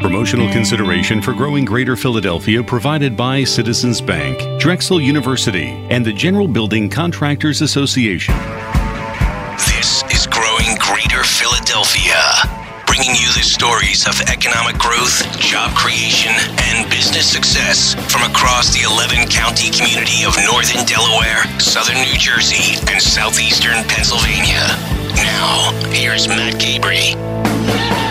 Promotional consideration for growing Greater Philadelphia provided by Citizens Bank, Drexel University, and the General Building Contractors Association. This is Growing Greater Philadelphia, bringing you the stories of economic growth, job creation, and business success from across the 11 county community of northern Delaware, southern New Jersey, and southeastern Pennsylvania. Now, here's Matt Cabrey.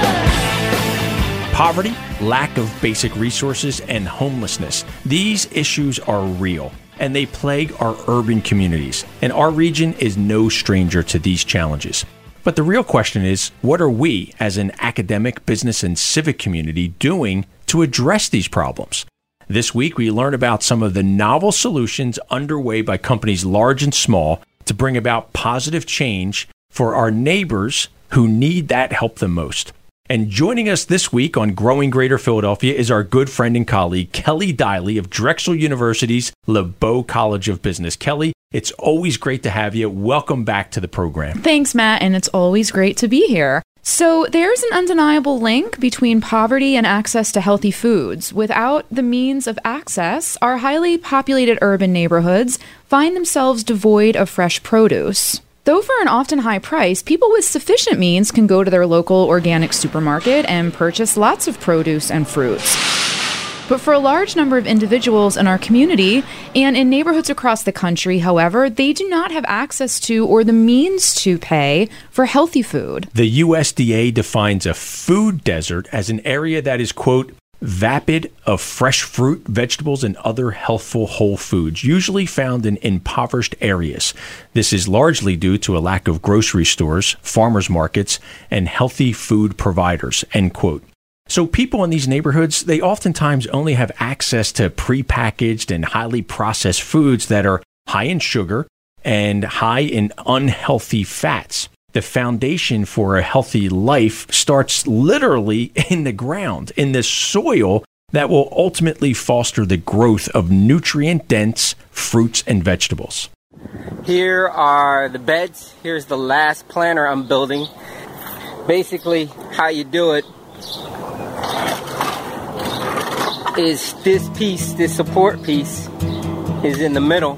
Poverty, lack of basic resources, and homelessness. These issues are real and they plague our urban communities. And our region is no stranger to these challenges. But the real question is what are we, as an academic, business, and civic community, doing to address these problems? This week, we learn about some of the novel solutions underway by companies large and small to bring about positive change for our neighbors who need that help the most. And joining us this week on Growing Greater Philadelphia is our good friend and colleague, Kelly Diley of Drexel University's LeBow College of Business. Kelly, it's always great to have you. Welcome back to the program. Thanks, Matt, and it's always great to be here. So, there's an undeniable link between poverty and access to healthy foods. Without the means of access, our highly populated urban neighborhoods find themselves devoid of fresh produce. Though for an often high price, people with sufficient means can go to their local organic supermarket and purchase lots of produce and fruits. But for a large number of individuals in our community and in neighborhoods across the country, however, they do not have access to or the means to pay for healthy food. The USDA defines a food desert as an area that is, quote, vapid of fresh fruit, vegetables, and other healthful whole foods, usually found in impoverished areas. This is largely due to a lack of grocery stores, farmers markets, and healthy food providers. End quote. So people in these neighborhoods, they oftentimes only have access to prepackaged and highly processed foods that are high in sugar and high in unhealthy fats the foundation for a healthy life starts literally in the ground, in the soil that will ultimately foster the growth of nutrient dense fruits and vegetables. Here are the beds. Here's the last planter I'm building. Basically, how you do it is this piece, this support piece, is in the middle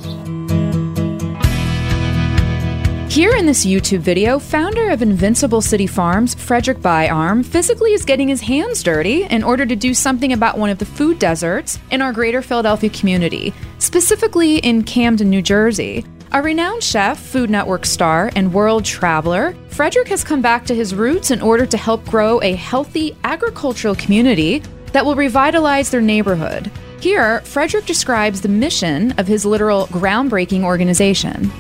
here in this YouTube video, founder of Invincible City Farms, Frederick Byarm, physically is getting his hands dirty in order to do something about one of the food deserts in our greater Philadelphia community, specifically in Camden, New Jersey. A renowned chef, Food Network star, and world traveler, Frederick has come back to his roots in order to help grow a healthy agricultural community that will revitalize their neighborhood. Here, Frederick describes the mission of his literal groundbreaking organization.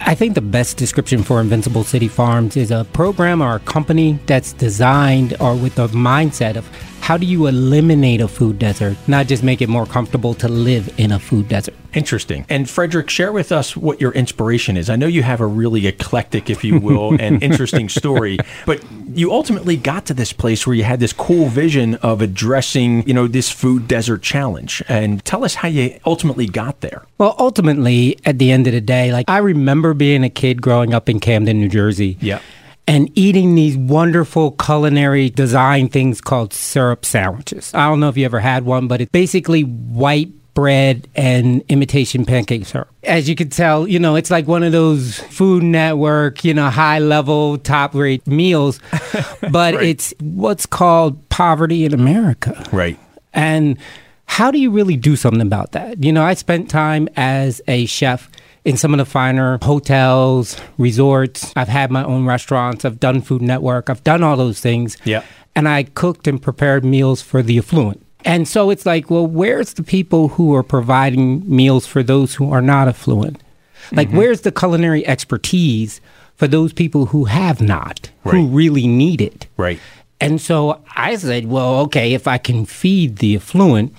I think the best description for Invincible City Farms is a program or a company that's designed or with the mindset of how do you eliminate a food desert, not just make it more comfortable to live in a food desert? Interesting. And Frederick, share with us what your inspiration is. I know you have a really eclectic, if you will, and interesting story, but you ultimately got to this place where you had this cool vision of addressing, you know, this food desert challenge. And tell us how you ultimately got there. Well, ultimately, at the end of the day, like I remember being a kid growing up in Camden, New Jersey. Yeah and eating these wonderful culinary design things called syrup sandwiches. I don't know if you ever had one, but it's basically white bread and imitation pancake syrup. As you can tell, you know, it's like one of those Food Network, you know, high level, top rate meals, but right. it's what's called poverty in America. Right. And how do you really do something about that? You know, I spent time as a chef in some of the finer hotels, resorts. I've had my own restaurants. I've done Food Network. I've done all those things. Yeah. And I cooked and prepared meals for the affluent. And so it's like, well, where's the people who are providing meals for those who are not affluent? Like, mm-hmm. where's the culinary expertise for those people who have not, right. who really need it? Right. And so I said, well, okay, if I can feed the affluent,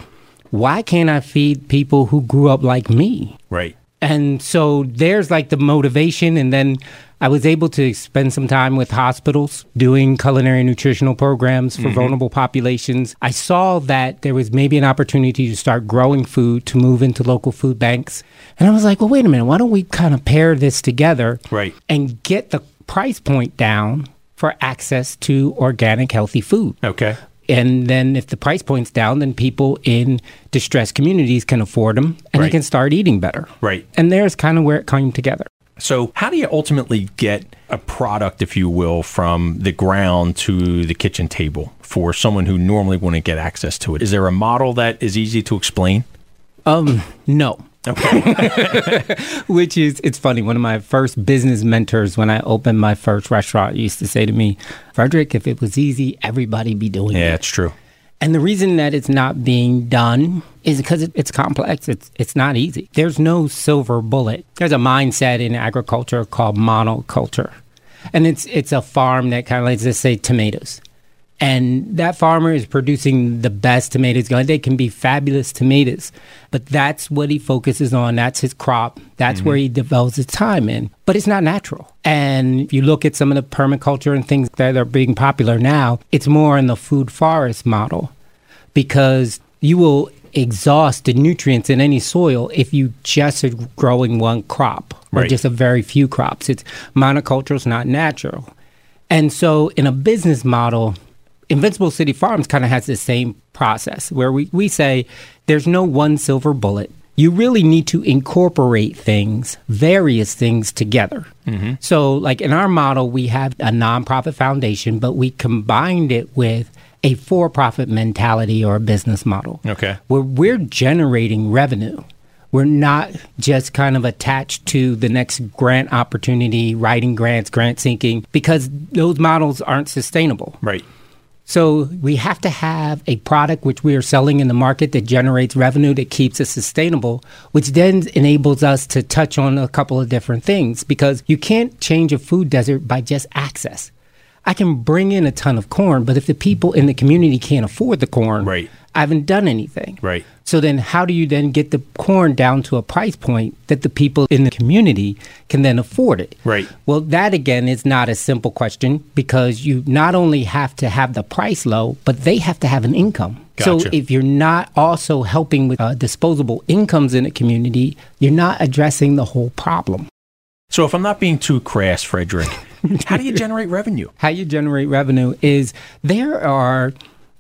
why can't I feed people who grew up like me? Right. And so there's like the motivation. And then I was able to spend some time with hospitals doing culinary nutritional programs for mm-hmm. vulnerable populations. I saw that there was maybe an opportunity to start growing food to move into local food banks. And I was like, well, wait a minute, why don't we kind of pair this together right. and get the price point down for access to organic, healthy food? Okay And then if the price point's down, then people in distressed communities can afford them and Right. they can start eating better. Right. And there's kind of where it came together. So, how do you ultimately get a product, if you will, from the ground to the kitchen table for someone who normally wouldn't get access to it? Is there a model that is easy to explain? Um, no. Okay. Which is, it's funny. One of my first business mentors when I opened my first restaurant used to say to me, Frederick, if it was easy, everybody'd be doing yeah, it. Yeah, it's true. And the reason that it's not being done is because it, it's complex. It's it's not easy. There's no silver bullet. There's a mindset in agriculture called monoculture, and it's it's a farm that kind of let's just say tomatoes, and that farmer is producing the best tomatoes. They can be fabulous tomatoes, but that's what he focuses on. That's his crop. That's where he mm-hmm. develops his time in. But it's not natural. And if you look at some of the permaculture and things that are being popular now, it's more in the food forest model because you will exhaust the nutrients in any soil if you just are growing one crop or Right. just a very few crops. It's monoculture is not natural. And so in a business model, Invincible City Farms kind of has the same process where we, we say there's no one silver bullet. You really need to incorporate things, various things together. Mm-hmm. So, like in our model, we have a nonprofit foundation, but we combined it with a for profit mentality or a business model Okay. where we're generating revenue. We're not just kind of attached to the next grant opportunity, writing grants, grant seeking, because those models aren't sustainable. Right. So we have to have a product which we are selling in the market that generates revenue that keeps us sustainable, which then enables us to touch on a couple of different things because you can't change a food desert by just access. I can bring in a ton of corn, but if the people in the community can't afford the corn, Right. I haven't done anything. Right. So then how do you then get the corn down to a price point that the people in the community can then afford it? Right. Well, that again is not a simple question because you not only have to have the price low, but they have to have an income. Gotcha. So if you're not also helping with uh, disposable incomes in a community, you're not addressing the whole problem. So, if I'm not being too crass, Frederick, how do you generate revenue? how you generate revenue is there are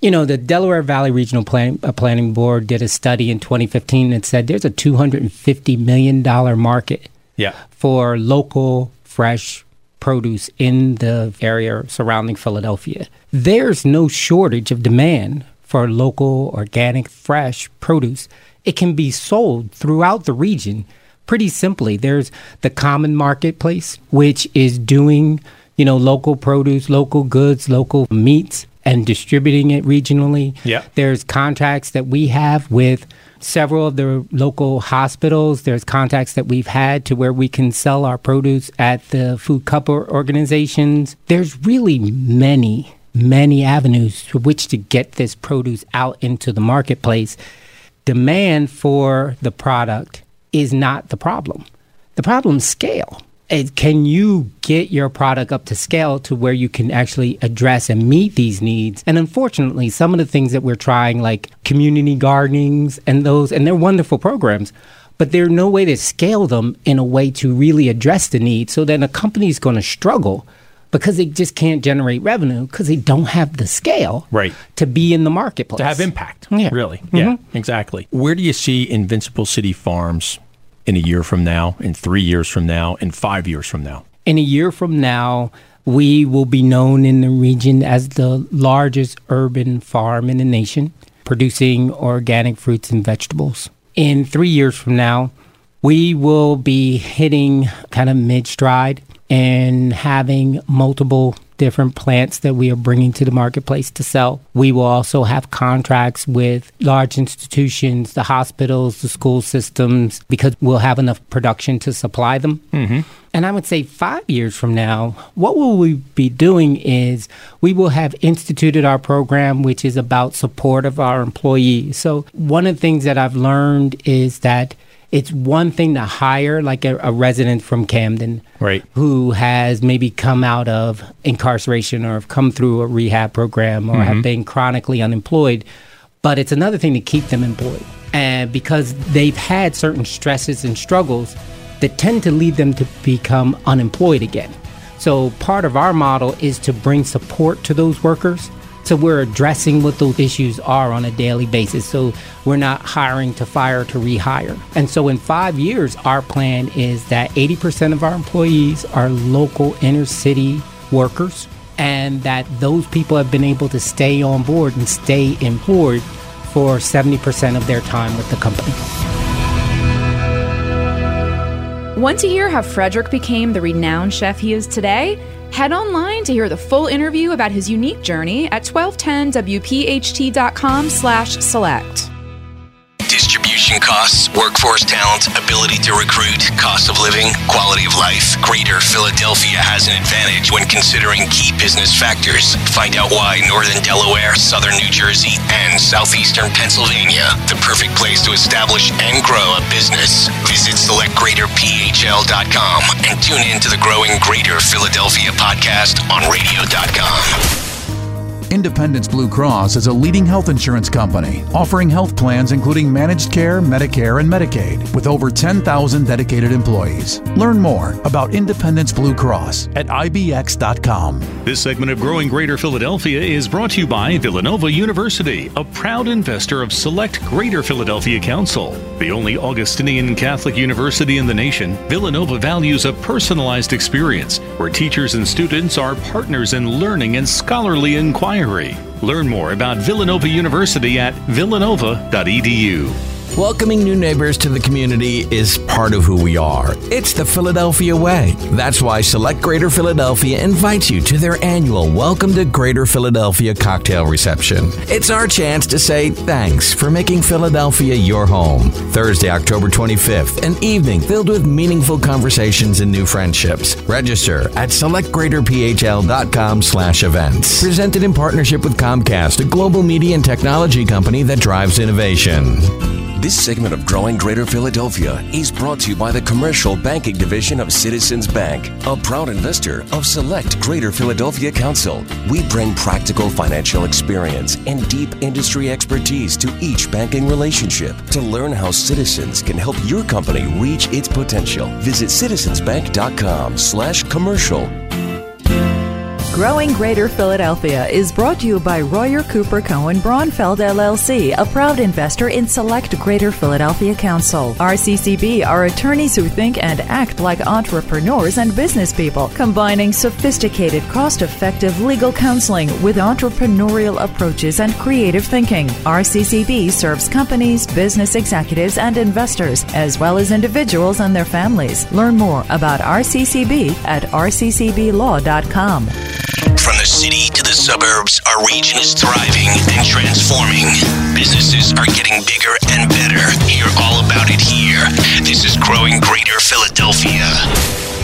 you know the delaware valley regional plan, uh, planning board did a study in 2015 that said there's a 250 million dollar market Yeah. for local fresh produce in the area surrounding philadelphia. There's no shortage of demand for local organic fresh produce. It can be sold throughout the region pretty simply. There's the common marketplace which is doing you know local produce local goods local meats and distributing it regionally Yeah. there's contracts that we have with several of the local hospitals there's contacts that we've had to where we can sell our produce at the food cup organizations there's really many many avenues through which to get this produce out into the marketplace demand for the product is not the problem. The problem is scale. It- can you get your product up to scale to where you can actually address and meet these needs? And unfortunately, some of the things that we're trying, like community gardenings and those, and they're wonderful programs, but there's no way to scale them in a way to really address the need. So then a company is going to struggle because they just can't generate revenue because they don't have the scale Right. to be in the marketplace to have impact. Yeah. Really. Mhm. Yeah, exactly. Where do you see Invincible City Farms in a year from now, in three years from now, in five years from now? in a year from now, we will be known in the region as the largest urban farm in the nation, producing organic fruits and vegetables. In three years from now, we will be hitting kind of mid stride and having multiple different plants that we are bringing to the marketplace to sell. We will also have contracts with large institutions, the hospitals, the school systems, because we'll have enough production to supply them. Mm-hmm. And I would say five years from now, what will we be doing is we will have instituted our program, which is about support of our employees. So, one of the things that I've learned is that it's one thing to hire like a, a resident from Camden Right. who has maybe come out of incarceration or have come through a rehab program or have mm-hmm. been chronically unemployed. But it's another thing to keep them employed. And because they've had certain stresses and struggles that tend to lead them to become unemployed again. So part of our model is to bring support to those workers So we're addressing what those issues are on a daily basis. So we're not hiring to fire to rehire. And so in five years, our plan is that 80% of our employees are local inner city workers and that those people have been able to stay on board and stay employed for 70% of their time with the company. Want to hear how Frederick became the renowned chef he is today? Head online to hear the full interview about his unique journey at 1210wpht.com distribution costs, workforce talent, ability to recruit, cost of living, quality of life. Greater Philadelphia has an advantage when considering key business factors. Find out why Northern Delaware, Southern New Jersey, and Southeastern Pennsylvania, the perfect place to establish and grow a business. Visit selectgreaterphl.com and tune in to the growing Greater Philadelphia podcast on radio.com. Independence Blue Cross is a leading health insurance company offering health plans including managed care, Medicare, and Medicaid with over 10,000 dedicated employees. Learn more about Independence Blue Cross at IBX.com. This segment of Growing Greater Philadelphia is brought to you by Villanova University, a proud investor of Select Greater Philadelphia Council. The only Augustinian Catholic university in the nation, Villanova values a personalized experience where teachers and students are partners in learning and scholarly inquiry Learn more about Villanova University at villanova.edu. Welcoming new neighbors to the community is part of who we are. It's the Philadelphia way. That's why Select Greater Philadelphia invites you to their annual Welcome to Greater Philadelphia cocktail reception. It's our chance to say thanks for making Philadelphia your home. Thursday, October 25th, an evening filled with meaningful conversations and new friendships. Register at selectgreaterphl.com slash events. Presented in partnership with Comcast, a global media and technology company that drives innovation. This segment of Growing Greater Philadelphia is brought to you by the Commercial Banking Division of Citizens Bank, a proud investor of Select Greater Philadelphia Council. We bring practical financial experience and deep industry expertise to each banking relationship. To learn how Citizens can help your company reach its potential, visit citizensbank.com slash commercial Growing Greater Philadelphia is brought to you by Royer Cooper Cohen Braunfeld LLC, a proud investor in Select Greater Philadelphia Council. RCCB are attorneys who think and act like entrepreneurs and business people, combining sophisticated, cost effective legal counseling with entrepreneurial approaches and creative thinking. RCCB serves companies, business executives, and investors, as well as individuals and their families. Learn more about RCCB at rccblaw.com. From the city to the suburbs, our region is thriving and transforming. Businesses are getting bigger and better. Hear all about it here. This is Growing Greater Philadelphia.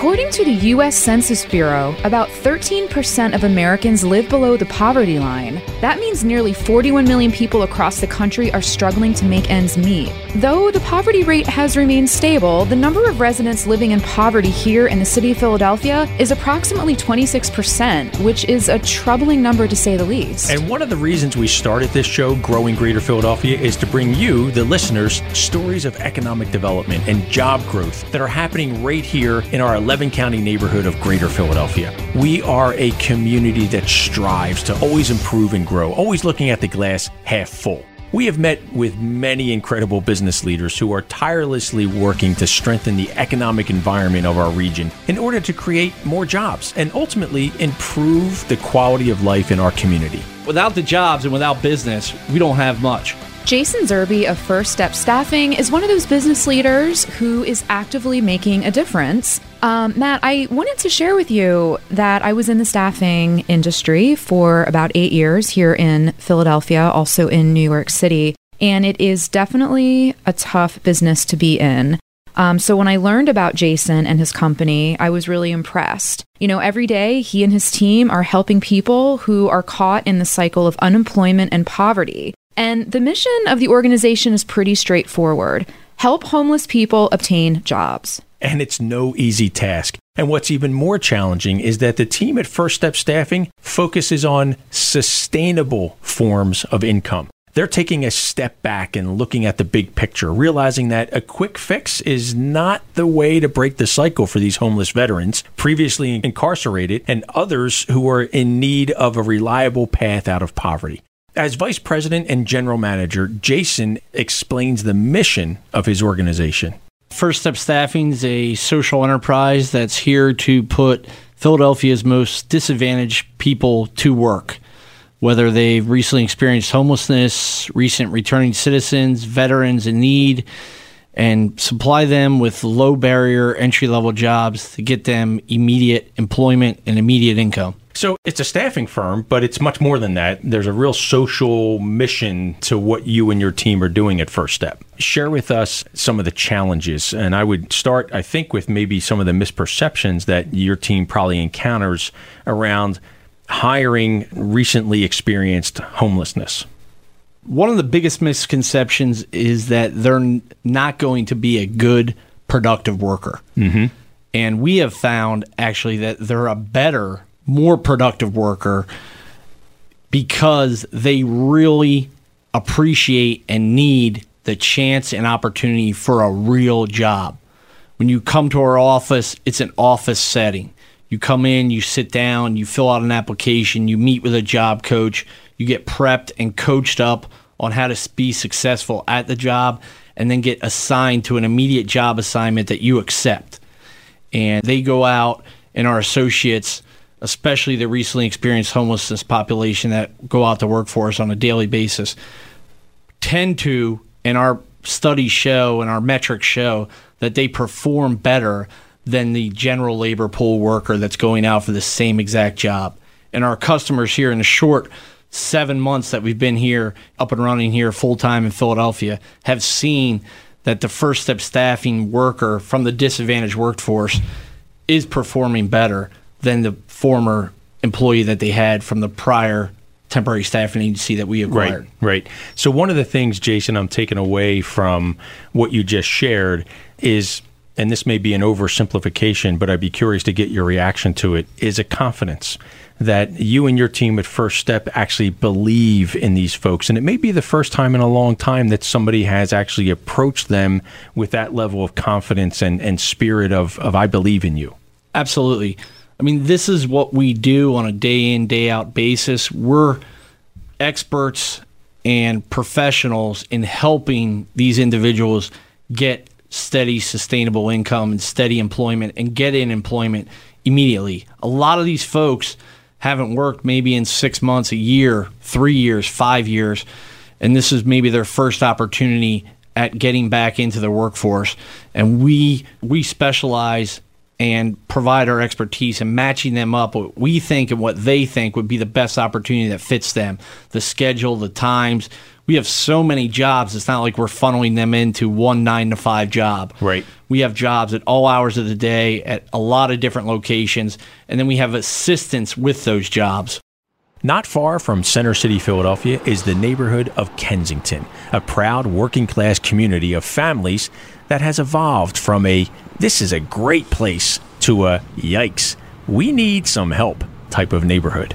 According to the U.S. Census Bureau, about 13% of Americans live below the poverty line. That means nearly 41 million people across the country are struggling to make ends meet. Though the poverty rate has remained stable, the number of residents living in poverty here in the city of Philadelphia is approximately 26%, which is a troubling number to say the least. And one of the reasons we started this show, Growing Greater Philadelphia, is to bring you, the listeners, stories of economic development and job growth that are happening right here in our 11 county neighborhood of Greater Philadelphia. We are a community that strives to always improve and grow, always looking at the glass half full. We have met with many incredible business leaders who are tirelessly working to strengthen the economic environment of our region in order to create more jobs and ultimately improve the quality of life in our community. Without the jobs and without business, we don't have much. Jason Zerby of First Step Staffing is one of those business leaders who is actively making a difference. Um, Matt, I wanted to share with you that I was in the staffing industry for about eight years here in Philadelphia, also in New York City, and it is definitely a tough business to be in. Um, so when I learned about Jason and his company, I was really impressed. You know, every day he and his team are helping people who are caught in the cycle of unemployment and poverty. And the mission of the organization is pretty straightforward help homeless people obtain jobs. And it's no easy task. And what's even more challenging is that the team at First Step Staffing focuses on sustainable forms of income. They're taking a step back and looking at the big picture, realizing that a quick fix is not the way to break the cycle for these homeless veterans previously incarcerated and others who are in need of a reliable path out of poverty. As vice president and general manager, Jason explains the mission of his organization. First Step Staffing is a social enterprise that's here to put Philadelphia's most disadvantaged people to work, whether they've recently experienced homelessness, recent returning citizens, veterans in need, and supply them with low barrier entry level jobs to get them immediate employment and immediate income. So it's a staffing firm, but it's much more than that. There's a real social mission to what you and your team are doing at First Step. Share with us some of the challenges. And I would start, I think, with maybe some of the misperceptions that your team probably encounters around hiring recently experienced homelessness. One of the biggest misconceptions is that they're not going to be a good, productive worker. Mm-hmm. And we have found actually that they're a better more productive worker because they really appreciate and need the chance and opportunity for a real job. When you come to our office, it's an office setting. You come in, you sit down, you fill out an application, you meet with a job coach, you get prepped and coached up on how to be successful at the job, and then get assigned to an immediate job assignment that you accept. And they go out, and our associates especially the recently experienced homelessness population that go out to work for us on a daily basis, tend to, and our studies show and our metrics show, that they perform better than the general labor pool worker that's going out for the same exact job. And our customers here in the short seven months that we've been here, up and running here full time in Philadelphia, have seen that the first step staffing worker from the disadvantaged workforce is performing better than the former employee that they had from the prior temporary staffing agency that we acquired. Right, right. So one of the things, Jason, I'm taking away from what you just shared is, and this may be an oversimplification, but I'd be curious to get your reaction to it, is a confidence that you and your team at First Step actually believe in these folks. And it may be the first time in a long time that somebody has actually approached them with that level of confidence and, and spirit of, of I believe in you. Absolutely. I mean, this is what we do on a day in, day out basis. We're experts and professionals in helping these individuals get steady, sustainable income and steady employment and get in employment immediately. A lot of these folks haven't worked maybe in six months, a year, three years, five years, and this is maybe their first opportunity at getting back into the workforce. And we we specialize and provide our expertise and matching them up what we think and what they think would be the best opportunity that fits them. The schedule the times. We have so many jobs it's not like we're funneling them into one nine to five job. Right. We have jobs at all hours of the day at a lot of different locations and then we have assistance with those jobs. Not far from Center City, Philadelphia, is the neighborhood of Kensington, a proud working class community of families that has evolved from a this is a great place to a yikes, we need some help type of neighborhood.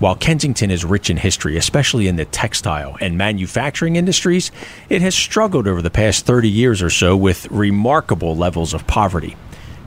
While Kensington is rich in history, especially in the textile and manufacturing industries, it has struggled over the past 30 years or so with remarkable levels of poverty.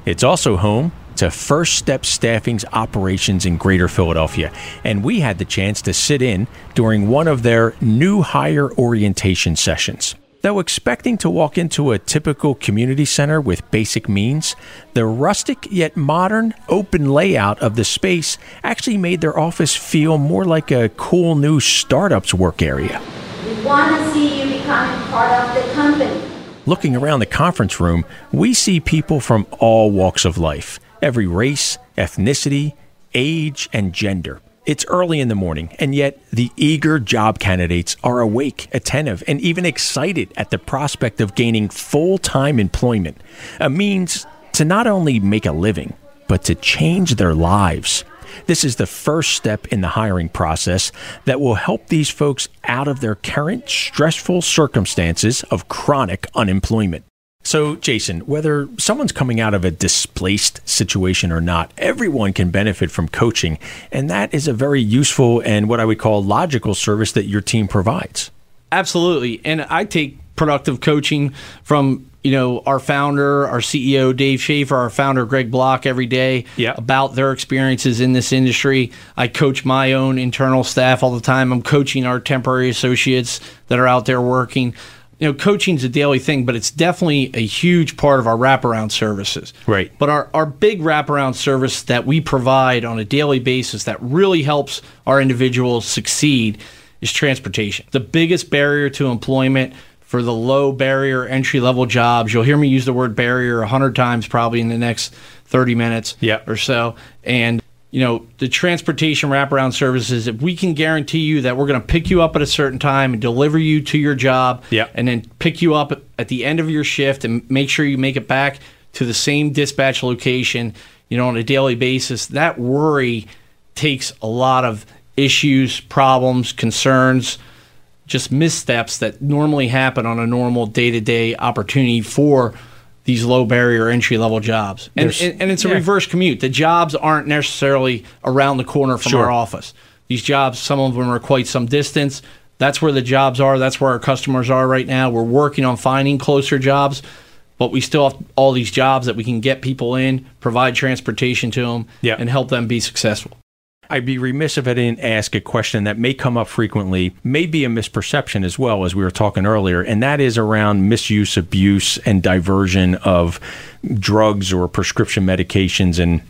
It's also home to First Step Staffing's operations in Greater Philadelphia, and we had the chance to sit in during one of their new hire orientation sessions. Though expecting to walk into a typical community center with basic means, the rustic yet modern open layout of the space actually made their office feel more like a cool new startup's work area. We want to see you becoming part of the company. Looking around the conference room, we see people from all walks of life, every race, ethnicity, age, and gender. It's early in the morning, and yet the eager job candidates are awake, attentive, and even excited at the prospect of gaining full time employment, a means to not only make a living, but to change their lives. This is the first step in the hiring process that will help these folks out of their current stressful circumstances of chronic unemployment. So, Jason, whether someone's coming out of a displaced situation or not, everyone can benefit from coaching. And that is a very useful and what I would call logical service that your team provides. Absolutely. And I take productive coaching from you know our founder, our CEO Dave Schaefer, our founder Greg Block every day about their experiences in this industry. I coach my own internal staff all the time. I'm coaching our temporary associates that are out there working. You know, coaching's a daily thing, but it's definitely a huge part of our wraparound services. Right. But our, our big wraparound service that we provide on a daily basis that really helps our individuals succeed is transportation. The biggest barrier to employment for the low barrier entry level jobs. You'll hear me use the word barrier a hundred times probably in the next 30 minutes or so. And you know, the transportation wraparound services, if we can guarantee you that we're going to pick you up at a certain time and deliver you to your job, Yeah. and then pick you up at the end of your shift and make sure you make it back to the same dispatch location, you know, on a daily basis, that worry takes a lot of issues, problems, concerns, just missteps that normally happen on a normal day to day opportunity for these low barrier entry level jobs. And, and, and it's a yeah. reverse commute. The jobs aren't necessarily around the corner from Sure. our office. These jobs, some of them are quite some distance. That's where the jobs are. That's where our customers are right now. We're working on finding closer jobs, but we still have all these jobs that we can get people in, provide transportation to them, Yeah. and help them be successful. I'd be remiss if I didn't ask a question that may come up frequently, may be a misperception as well, as we were talking earlier, and that is around misuse, abuse, and diversion of drugs or prescription medications and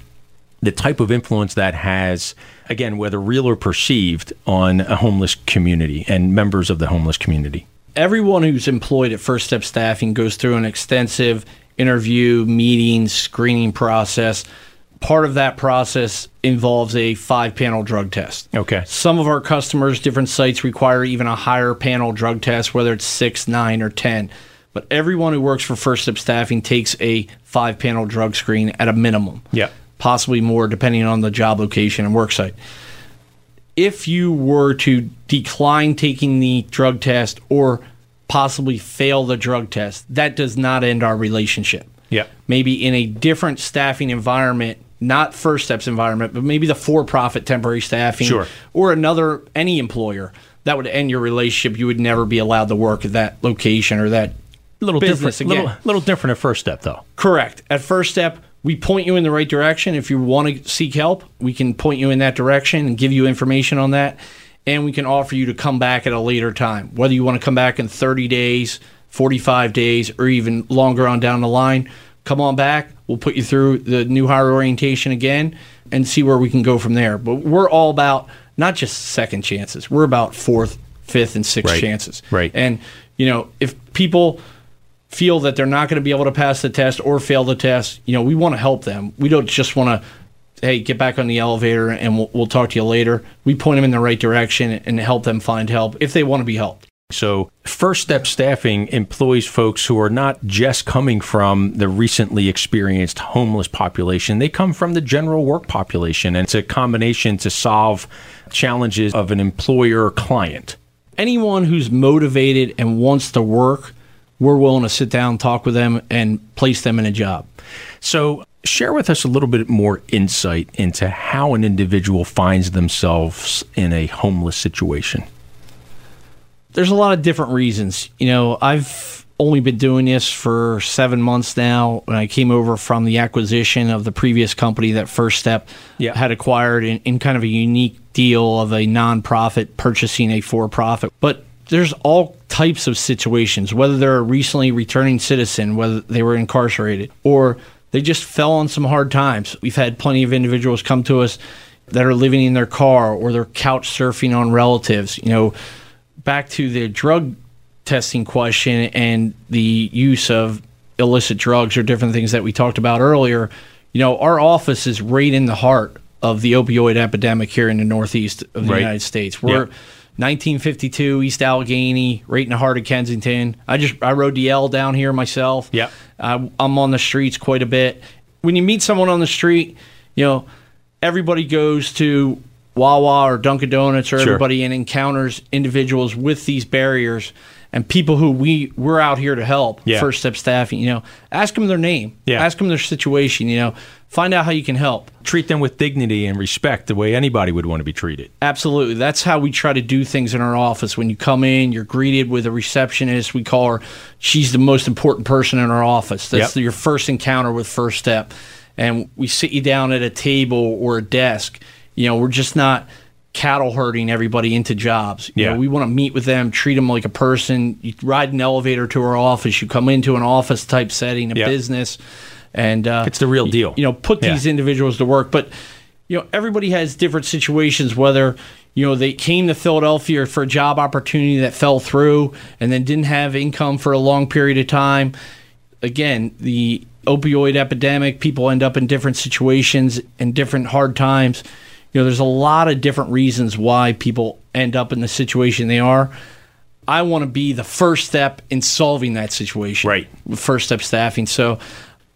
the type of influence that has, again, whether real or perceived, on a homeless community and members of the homeless community. everyone who's employed at First Step Staffing goes through an extensive interview, meeting, screening process. Part of that process involves a five panel drug test. Okay. Some of our customers, different sites require even a higher panel drug test, whether it's six, nine, or 10. But everyone who works for First Step Staffing takes a five panel drug screen at a minimum Yeah. possibly more depending on the job location and work site. If you were to decline taking the drug test or possibly fail the drug test, that does not end our relationship. Yeah. Maybe in a different staffing environment, not First Steps environment, but maybe the for-profit temporary staffing Sure. or another any employer that would end your relationship. You would never be allowed to work at that location or that little business different, again. little, little different at first step though. Correct. At first step, we point you in the right direction. If you want to seek help, we can point you in that direction and give you information on that. And we can offer you to come back at a later time. Whether you want to come back in 30 days, 45 days, or even longer on down the line, come on back. We'll put you through the new hire orientation again and see where we can go from there. But we're all about not just second chances, we're about fourth, fifth, and sixth Right. chances. Right. And, you know, if people feel that they're not going to be able to pass the test or fail the test, you know, we want to help them. We don't just want to, hey, get back on the elevator and we'll, we'll talk to you later. We point them in the right direction and help them find help if they want to be helped. So, First Step Staffing employs folks who are not just coming from the recently experienced homeless population, they come from the general work population. And it's a combination to solve challenges of an employer client. Anyone who's motivated and wants to work, we're willing to sit down, talk with them, and place them in a job. So, share with us a little bit more insight into how an individual finds themselves in a homeless situation. There's a lot of different reasons. You know, I've only been doing this for seven months now. When I came over from the acquisition of the previous company that First Step Yeah. had acquired in, in kind of a unique deal of a nonprofit purchasing a for profit. But there's all types of situations, whether they're a recently returning citizen, whether they were incarcerated, or they just fell on some hard times. We've had plenty of individuals come to us that are living in their car or they're couch surfing on relatives. You know, back to the drug testing question and the use of illicit drugs or different things that we talked about earlier, you know, our office is right in the heart of the opioid epidemic here in the Northeast of the Right. United States. We're Yeah. 1952 East Allegheny, right in the heart of Kensington. I just I rode the L down here myself. Yeah. I, I'm on the streets quite a bit. When you meet someone on the street, you know, everybody goes to Wawa or Dunkin' Donuts or Sure. everybody and encounters individuals with these barriers. and people who we we're out here to help. Yeah. First step staffing. You know, ask them their name. Yeah. Ask them their situation. You know, find out how you can help. Treat them with dignity and respect the way anybody would want to be treated. Absolutely. That's how we try to do things in our office. When you come in, you're greeted with a receptionist. We call her, she's the most important person in our office. That's Yep. your first encounter with First Step. And we sit you down at a table or a desk. You know, we're just not cattle herding everybody into jobs. You Yeah. know, we want to meet with them, treat them like a person. You ride an elevator to our office, you come into an office type setting, a Yep. business, and uh, It's the real deal. You know, put Yeah. these individuals to work. But you know, everybody has different situations. Whether you know they came to Philadelphia for a job opportunity that fell through, and then didn't have income for a long period of time. Again, the opioid epidemic, people end up in different situations and different hard times. You know, there's a lot of different reasons why people end up in the situation they are. I want to be the first step in solving that situation. Right. First step staffing. So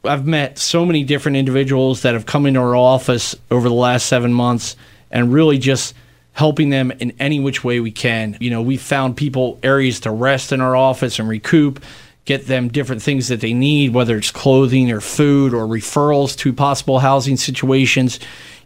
I've met so many different individuals that have come into our office over the last seven months and really just helping them in any which way we can. You know, we've found people areas to rest in our office and recoup, get them different things that they need, whether it's clothing or food or referrals to possible housing situations.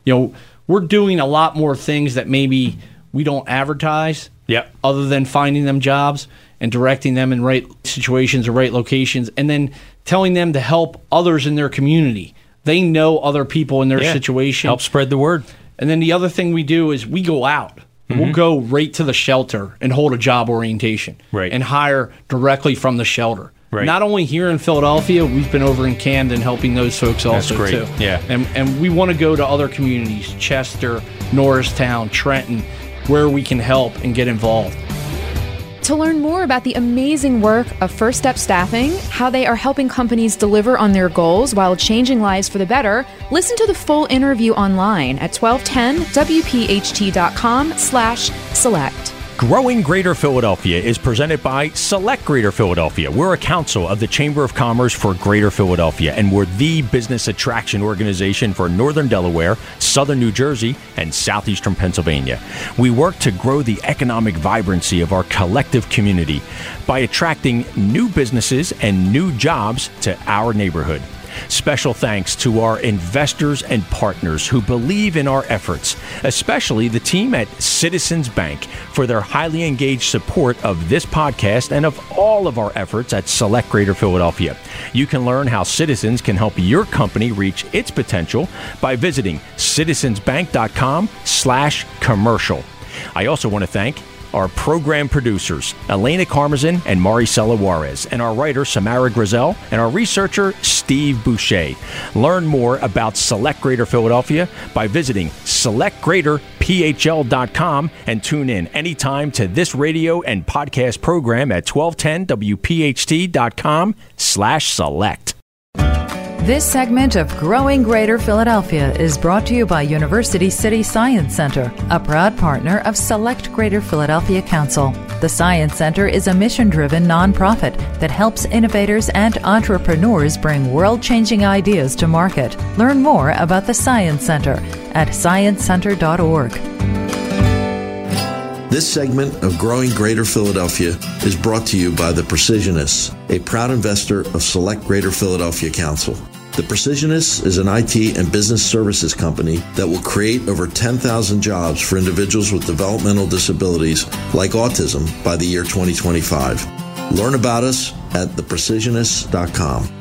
You know, we're doing a lot more things that maybe we don't advertise Yep. other than finding them jobs and directing them in right situations or right locations and then telling them to help others in their community. They know other people in their Yeah. situation. Help spread the word. And then the other thing we do is we go out. We'll mm-hmm. go right to the shelter and hold a job orientation. Right. And hire directly from the shelter. Right. Not only here in Philadelphia, we've been over in Camden helping those folks also great. too. Yeah. And and we want to go to other communities, Chester, Norristown, Trenton, where we can help and get involved. To learn more about the amazing work of First Step Staffing, how they are helping companies deliver on their goals while changing lives for the better, listen to the full interview online at 1210wpht.com slash select. Growing Greater Philadelphia is presented by Select Greater Philadelphia. We're a council of the Chamber of Commerce for Greater Philadelphia, and we're the business attraction organization for Northern Delaware, Southern New Jersey, and Southeastern Pennsylvania. We work to grow the economic vibrancy of our collective community by attracting new businesses and new jobs to our neighborhood. Special thanks to our investors and partners who believe in our efforts, especially the team at Citizens Bank for their highly engaged support of this podcast and of all of our efforts at Select Greater Philadelphia. You can learn how Citizens can help your company reach its potential by visiting citizensbank.com/commercial. I also want to thank our program producers, Elena Carmazin and Maricela Juarez, and our writer, Samara Grizel, and our researcher, Steve Boucher. Learn more about Select Greater Philadelphia by visiting selectgreaterphl.com and tune in anytime to this radio and podcast program at 1210wpht.com slash select. This segment of Growing Greater Philadelphia is brought to you by University City Science Center, a proud partner of Select Greater Philadelphia Council. The Science Center is a mission driven nonprofit that helps innovators and entrepreneurs bring world changing ideas to market. Learn more about the Science Center at sciencecenter.org. This segment of Growing Greater Philadelphia is brought to you by The Precisionists, a proud investor of Select Greater Philadelphia Council. The Precisionists is an IT and business services company that will create over 10,000 jobs for individuals with developmental disabilities like autism by the year 2025. Learn about us at theprecisionists.com.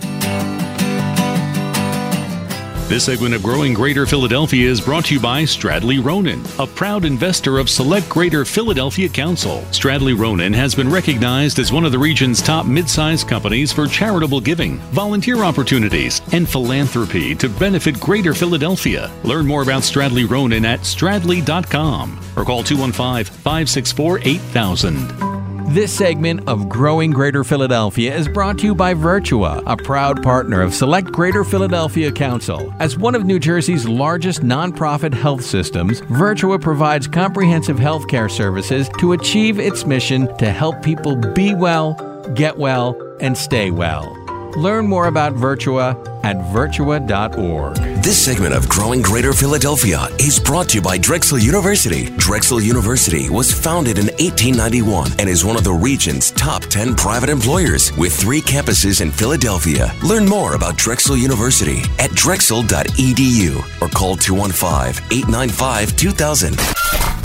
This segment of Growing Greater Philadelphia is brought to you by Stradley Ronon, a proud investor of Select Greater Philadelphia Council. Stradley Ronon has been recognized as one of the region's top mid-sized companies for charitable giving, volunteer opportunities, and philanthropy to benefit Greater Philadelphia. Learn more about Stradley Ronon at stradley.com or call 215-564-8000. This segment of Growing Greater Philadelphia is brought to you by Virtua, a proud partner of Select Greater Philadelphia Council. As one of New Jersey's largest nonprofit health systems, Virtua provides comprehensive healthcare services to achieve its mission to help people be well, get well, and stay well. Learn more about Virtua at virtua.org. This segment of Growing Greater Philadelphia is brought to you by Drexel University. Drexel University was founded in 1891 and is one of the region's top 10 private employers with three campuses in Philadelphia. Learn more about Drexel University at drexel.edu or call 215 895 2000.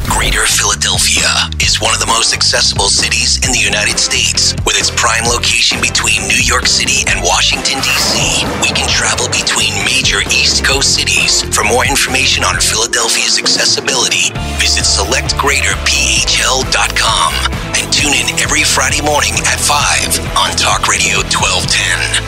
Greater Philadelphia is one of the most accessible cities in the United States. With its prime location between New York City and Washington, D.C., we can travel between major East Coast cities. For more information on Philadelphia's accessibility, visit selectgreaterphl.com and tune in every Friday morning at 5 on Talk Radio 1210.